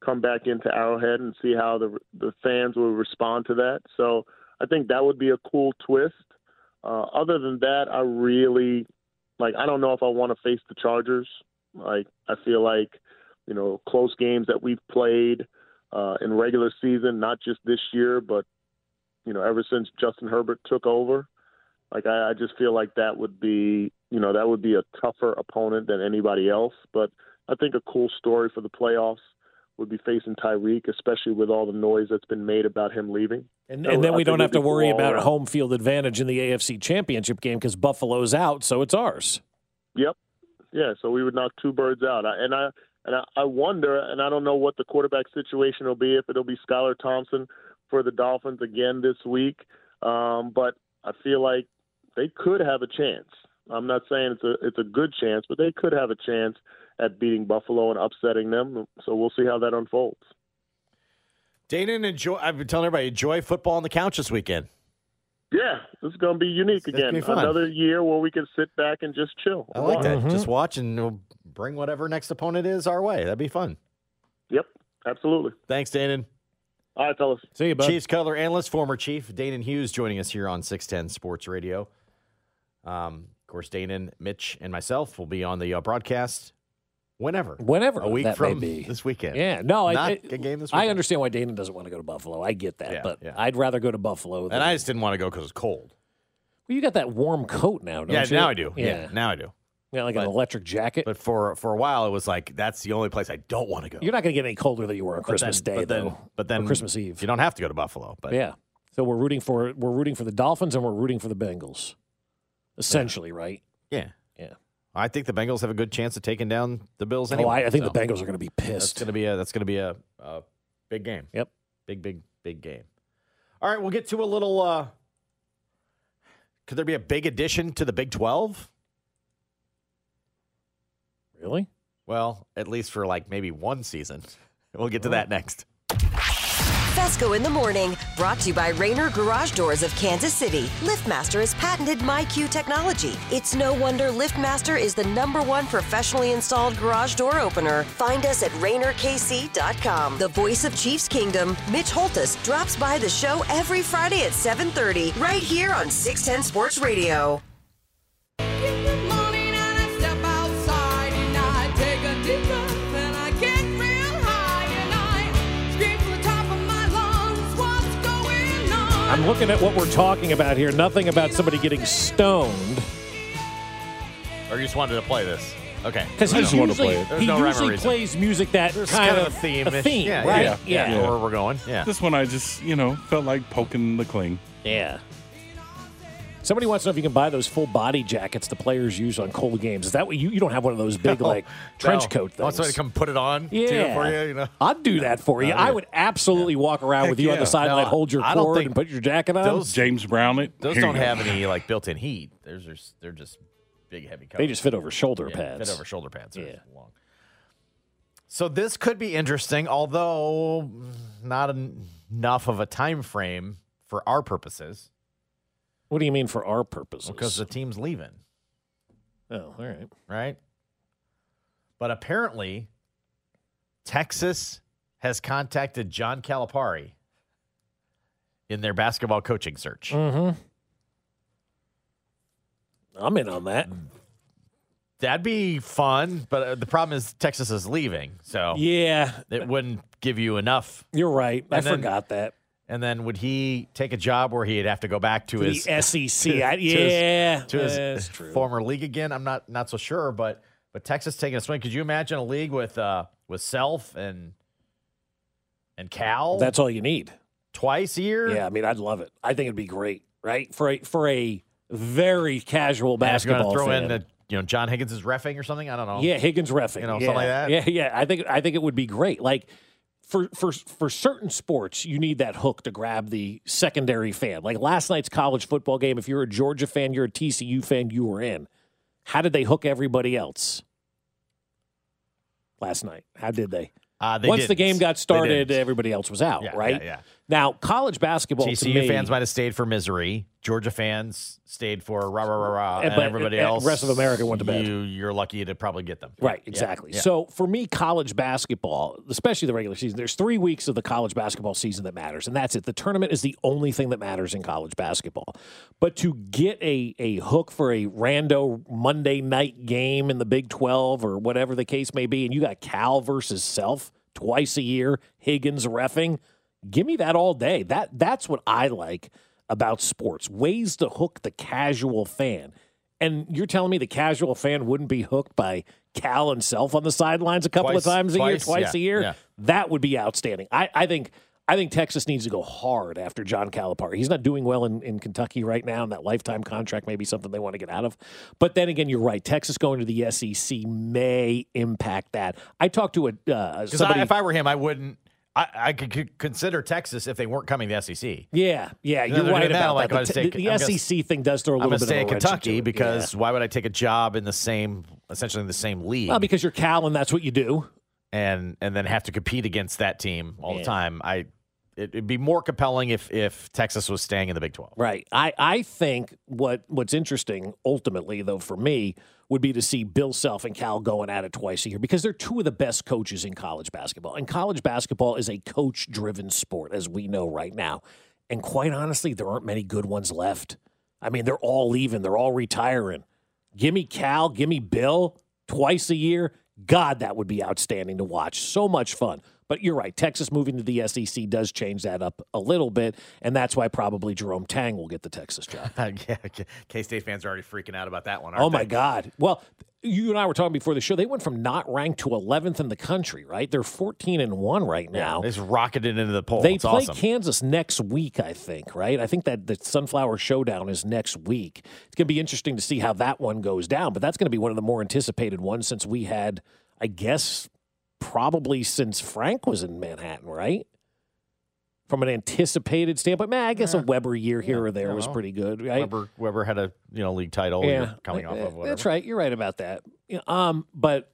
come back into Arrowhead and see how the the fans will respond to that. So I think that would be a cool twist. Uh, other than that, I really like. I don't know if I want to face the Chargers. Like I feel like you know close games that we've played uh, in regular season, not just this year, but you know ever since Justin Herbert took over. Like I, I just feel like that would be, you know, that would be a tougher opponent than anybody else. But I think a cool story for the playoffs would be facing Tyreek, especially with all the noise that's been made about him leaving. And, So and then I we don't have to worry about around. home field advantage in the AFC Championship game because Buffalo's out, so it's ours. Yep. Yeah. So we would knock two birds out. I, and I and I, I wonder, and I don't know what the quarterback situation will be. If it'll be Skylar Thompson for the Dolphins again this week, um, but I feel like they could have a chance. I'm not saying it's a it's a good chance, but they could have a chance at beating Buffalo and upsetting them. So we'll see how that unfolds. Dana, enjoy. I've been telling everybody enjoy football on the couch this weekend. Yeah, this is going to be unique again. Be Another year where we can sit back and just chill. I like that. Mm-hmm. Just watch and we'll bring whatever next opponent is our way. That'd be fun. Yep, absolutely. Thanks, Danan. All right, fellas. See you, bud. Chiefs color analyst, former Chief Danan Hughes, joining us here on 610 Sports Radio. Um, of course, Danan, Mitch, and myself will be on the uh, broadcast whenever. Whenever A week from this weekend. Yeah, no, Not I, a game this Weekend. I understand why Dana doesn't want to go to Buffalo. I get that, Yeah, but yeah. I'd rather go to Buffalo. Than, And I just didn't want to go because it's cold. well, you got that warm coat now, don't yeah, you? now I do. Yeah. Yeah, now I do. Yeah, like an electric jacket. But for for a while, it was like that's the only place I don't want to go. You're not going to get any colder than you were on But Christmas then- Day, but then. But then Christmas Eve. You don't have to go to Buffalo. But yeah. So we're rooting for we're rooting for the Dolphins and we're rooting for the Bengals, essentially, right? yeah, Yeah. I think the Bengals have a good chance of taking down the Bills. Oh, I, I think so the Bengals are going to be pissed. That's pissed. gonna be a that's gonna be a, a big game. Yep. Big big big game. All right, we'll get to a little. uh Could there be a big addition to the Big Twelve? Really? Well, at least for like maybe one season. We'll get to that next. Fescoe in the morning, brought to you by Raynor Garage Doors of Kansas City. LiftMaster has patented MyQ technology. It's no wonder LiftMaster is the number one professionally installed garage door opener. Find us at RaynorKC.com. The voice of Chiefs Kingdom, Mitch Holtus, drops by the show every Friday at 7:30, right here on 610 Sports Radio. I'm looking at what we're talking about here. Nothing about somebody getting stoned. Or you just wanted to play this? Okay. Because I he just wanted to usually, play it. There's he no rhyme or usually reason. plays music that There's kind, kind of of a theme. a theme, Yeah, right? yeah, yeah. Yeah. Or we're going. Yeah. This one I just, you know, felt like poking the cling. Yeah. Somebody wants to know if you can buy those full body jackets the players use on cold games. Is that what you? You don't have one of those big like trench No. coat things. Want somebody to come put it on? Yeah, too, for you. You know. I'd do that for you. I would absolutely walk around Heck with you on the sideline, No, hold your cord, and put your jacket on. those- James Brown it. Those Here don't have any like built-in heat. Those are s- they're just big heavy coats. they just fit over shoulder Yeah, pads. Fit over shoulder pads. They're Yeah. long. So this could be interesting, although not en- enough of a time frame for our purposes What do you mean for our purposes? because the team's leaving, oh, all right. right? But apparently, Texas has contacted John Calipari in their basketball coaching search. Mm-hmm. I'm in on that. That'd be fun, but uh, the problem is Texas is leaving, so Yeah, it wouldn't give you enough. you're right. I then- forgot that. And then would he take a job where he'd have to go back to, To his SEC. to- I- to his- yeah, to his, former league again? I'm not not so sure, but but Texas taking a swing. Could you imagine a league with uh with Self and and Cal That's all you need. twice a year? Yeah, I mean, I'd love it. I think it'd be great, right? For a for a very casual And if you're basketball throw fan. in the you know John Higgins is refing or something. I don't know. Yeah, Higgins refing. You know, yeah. something like that. Yeah, yeah. I think I think it would be great. Like for for for certain sports, you need that hook to grab the secondary fan. Like last night's college football game. If you're a Georgia fan, you're a TCU fan, you were in. How did they hook everybody else last night? How did they? Uh, they Once the didn't. game got started, everybody else was out, Yeah, right? yeah, yeah. Now, college basketball. TCU me- fans might have stayed for misery. Georgia fans stayed for rah rah rah rah, And- and, but- everybody and else, rest of America went to bed. You, you're lucky to probably get them. Right, exactly. yeah. So for me, college basketball, especially the regular season, there's three weeks of the college basketball season that matters, and that's it. The tournament is the only thing that matters in college basketball. But to get a a hook for a rando Monday night game in the Big Twelve or whatever the case may be, and you got Cal versus Self twice a year, Higgins refing, give me that all day. That that's what I like about sports. Ways to hook the casual fan. And you're telling me the casual fan wouldn't be hooked by Cal and Self on the sidelines a couple Twice- of times a year, twice, twice yeah, a year? yeah. That would be outstanding. I, I think I think Texas needs to go hard after John Calipari. He's not doing well in, in Kentucky right now, and that lifetime contract may be something they want to get out of. But then again, you're right. Texas going to the SEC may impact that. I talked to a uh, Because somebody. if I were him, I wouldn't. I, I could, could consider Texas if they weren't coming to the SEC. yeah, yeah, You know, you're they're right doing that, about like, that. I'd The, say- the, I'm gonna- SEC thing does throw a I'm little going to bit stay of a wrench into Kentucky it. because why would I take a job in the same, essentially in the same league, well, because you're Cal and that's what you do. and and then have to compete against that team all Yeah. the time? I it, it'd be more compelling if if Texas was staying in the Big Twelve. Right. I, I think what what's interesting ultimately though for me would be to see Bill Self and Cal going at it twice a year because they're two of the best coaches in college basketball. And college basketball is a coach driven sport as we know right now. And quite honestly, there aren't many good ones left. I mean, they're all leaving, they're all retiring. Give me Cal, give me Bill twice a year. God, that would be outstanding to watch. So much fun. But you're right. Texas moving to the SEC does change that up a little bit, and that's why probably Jerome Tang will get the Texas job. yeah, K State fans are already freaking out about that one. oh my God! Well, you and I were talking before the show. They went from not ranked to 11th in the country. Right? They're 14 and one right now. They just rocketed into the poll. They it's play awesome. Kansas next week, I think, right? I think that the Sunflower Showdown is next week. It's going to be interesting to see how that one goes down, but that's going to be one of the more anticipated ones since we had, I guess, probably since Frank was in Manhattan, right? From an anticipated standpoint, man, I guess a Weber year here or there I was know. pretty good, right? Weber, Weber had a you know league title yeah, coming off of whatever. That's right. You're right about that. Um, but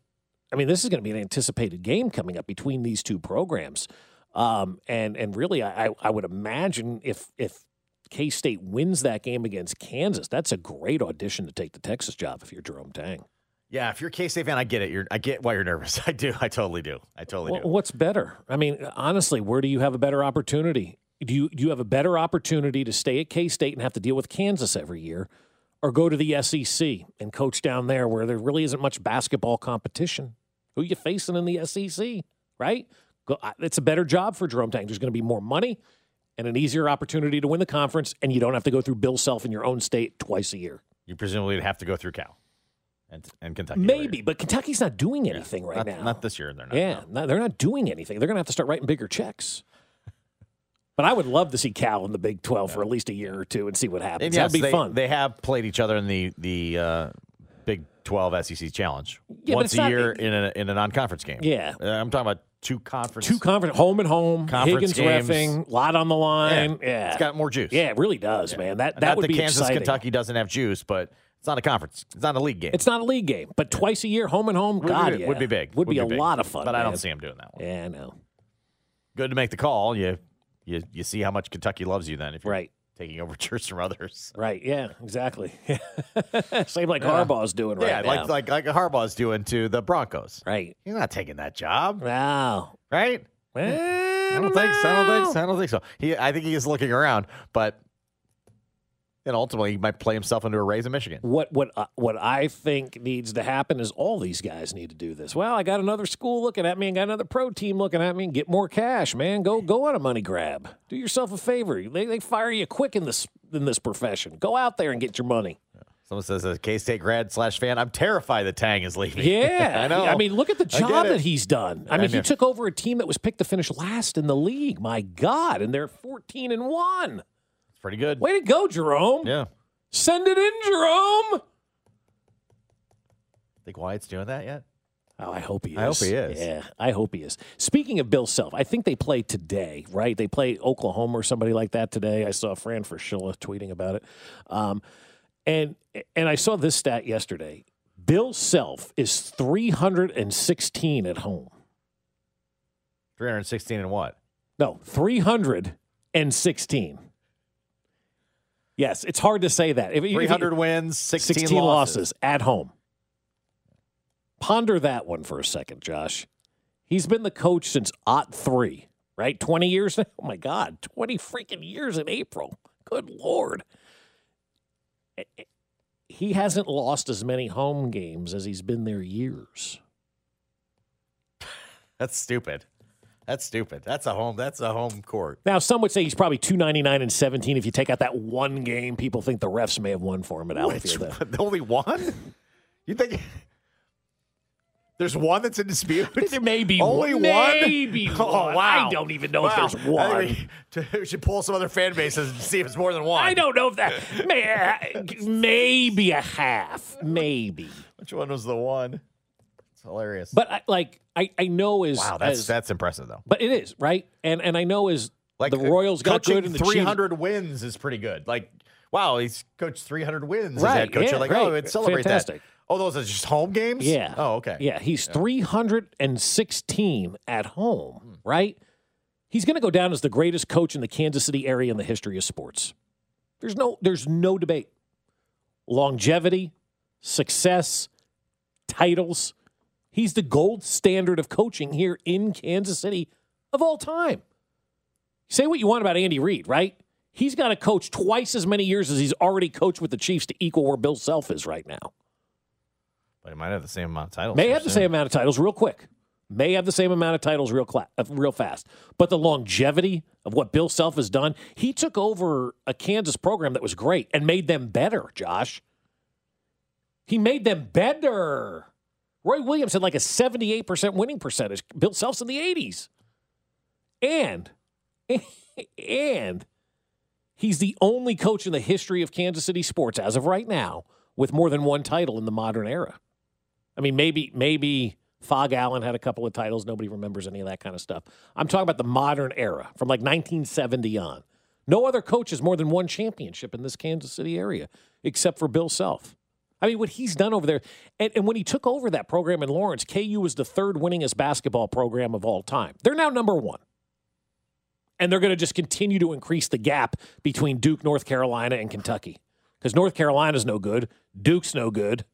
I mean, this is going to be an anticipated game coming up between these two programs. Um, and and really, I I would imagine if if K State wins that game against Kansas, that's a great audition to take the Texas job if you're Jerome Tang. Yeah, if you're a K State fan, I get it. You're, I get why you're nervous. I do. I totally do. I totally Well, do. what's better? I mean, honestly, where do you have a better opportunity? Do you do you have a better opportunity to stay at K State and have to deal with Kansas every year, or go to the SEC and coach down there where there really isn't much basketball competition? Who you facing in the SEC? Right? Go, it's a better job for Jerome Tang. There's going to be more money and an easier opportunity to win the conference, and you don't have to go through Bill Self in your own state twice a year. You presumably would have to go through Cal and and Kentucky. Maybe, but Kentucky's not doing anything right not, now. Not this year. They're not. Yeah, no, they're not doing anything. They're going to have to start writing bigger checks. But I would love to see Cal in the Big 12 for at least a year or two and see what happens. And yes, That'd be they, fun. They have played each other in the the uh, Big Twelve SEC Challenge Yeah, once a not- year in a in a non conference game. Yeah. Uh, I'm talking about two conference. Two conference, home and home, Conference Higgins games. refing, lot on the line. Yeah. It's got more juice. Yeah, it really does, man. That Not that would that be Kansas exciting. Kentucky doesn't have juice, but it's not a conference. It's not a league game. It's not a league game, but twice a year, home and home, Would God, be, yeah. would be big. Would, be, a big. lot of fun. But I don't see him doing that one. Yeah, I know. Good to make the call. You you you see how much Kentucky loves you then if you're Right. taking overtures from others. Right. Yeah. Exactly. Same like Yeah. Harbaugh's doing right yeah, now. like like like Harbaugh's doing to the Broncos. Right. You're not taking that job. Wow. Right? Well, I don't think so. I don't think so. I don't think so. He I think he is looking around, but and ultimately he might play himself into a raise in Michigan. What what uh, what I think needs to happen is all these guys need to do this. Well, I got another school looking at me and got another pro team looking at me and get more cash, man. Go go on a money grab. Do yourself a favor. They, they fire you quick in this in this profession. Go out there and get your money. Someone says as a K State grad slash fan, I'm terrified that Tang is leaving. Yeah, I know. I mean, look at the job that he's done. I I mean, he took over a team that was picked to finish last in the league. My God, and they're 14 and one. Pretty good. Way to go, Jerome. Yeah. Send it in, Jerome. Think Wyatt's doing that yet? Oh, I hope he is. I hope he is. Yeah, I hope he is. Speaking of Bill Self, I think they play today, right? They play Oklahoma or somebody like that today. I saw Fran Fraschilla tweeting about it. Um, and and I saw this stat yesterday. Bill Self is 316 at home. 316 and what? No, 316. Yes, it's hard to say that. If- if you- 300 wins, 16, 16 losses. losses at home. Ponder that one for a second, Josh. He's been the coach since Ot 3, right? 20 years now? Oh, my God. 20 freaking years in April. Good Lord. He hasn't lost as many home games as he's been there years. That's stupid. That's stupid. That's a home. That's a home court. Now, some would say he's probably 299 and 17. If you take out that one game, people think the refs may have won for him at Which, only one? You think there's one that's in dispute? There may be only one. one. Maybe Oh one. wow! I don't even know if there's one. We, we should pull some other fan bases and see if it's more than one. I don't know if that may, maybe a half, maybe. Which one was the one? It's hilarious. But I, like I, I know is wow, that's as- that's impressive though. but it is right, and and I know is Like the uh, Royals got good and the 300 wins is pretty good. Like, wow, he's coached 300 wins as Right, head coach. yeah, You're like, great. oh, let's celebrate Fantastic. that. Oh, those are just home games. Yeah. Oh, okay. Yeah, he's 316 at home, hmm. right? He's going to go down as the greatest coach in the Kansas City area in the history of sports. There's no there's no debate. Longevity, success, titles. He's the gold standard of coaching here in Kansas City of all time. Say what you want about Andy Reid, right? He's got to coach twice as many years as he's already coached with the Chiefs to equal where Bill Self is right now. But he might have the same amount of titles. May have the same amount of titles real quick. May have the same amount of titles real cla- uh, real fast. But the longevity of what Bill Self has done, he took over a Kansas program that was great and made them better, Josh. He made them better. Roy Williams had like a 78% winning percentage. Bill Self's in the 80s. And and he's the only coach in the history of Kansas City sports as of right now with more than one title in the modern era. I mean, maybe maybe Phog Allen had a couple of titles. Nobody remembers any of that kind of stuff. I'm talking about the modern era from like 1970 on. No other coach has more than one championship in this Kansas City area except for Bill Self. I mean, what he's done over there, and, and when he took over that program in Lawrence, KU was the third winningest basketball program of all time. They're now number one. and they're going to just continue to increase the gap between Duke, North Carolina, and Kentucky because North Carolina's no good, Duke's no good,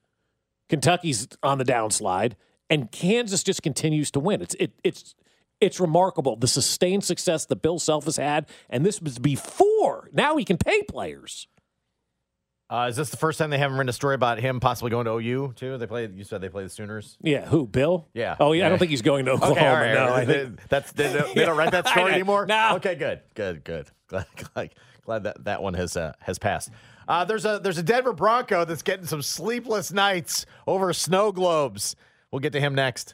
Kentucky's on the downslide, and Kansas just continues to win. It's it, it's it's remarkable the sustained success that Bill Self has had, and this was before. Now he can pay players. Uh, is this the first time they haven't written a story about him possibly going to OU too? They play. You said they play the Sooners. Yeah, who? Bill? Yeah. Oh yeah, I don't think he's going to Oklahoma. Okay, right, no, right. Think that's they don't, they don't write that story anymore. no. Okay, good, good, good. Glad, glad, glad that that one has uh, has passed. Uh, there's a there's a Denver Bronco that's getting some sleepless nights over snow globes. We'll get to him next.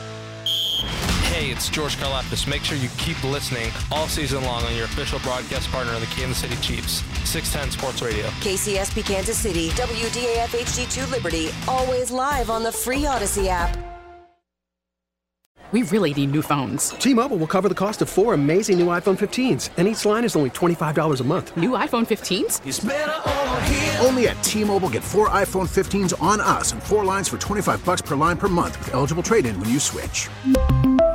Hey, it's George Karlaftis. Make sure you keep listening all season long on your official broadcast partner of the Kansas City Chiefs, 610 Sports Radio. KCSP Kansas City, WDAF HD2 Liberty, always live on the free Odyssey app. We really need new phones. T-Mobile will cover the cost of four amazing new iPhone 15s, and each line is only $25 a month. New iPhone 15s? Only at T-Mobile get four iPhone 15s on us and four lines for 25 bucks per line per month with eligible trade-in when you switch.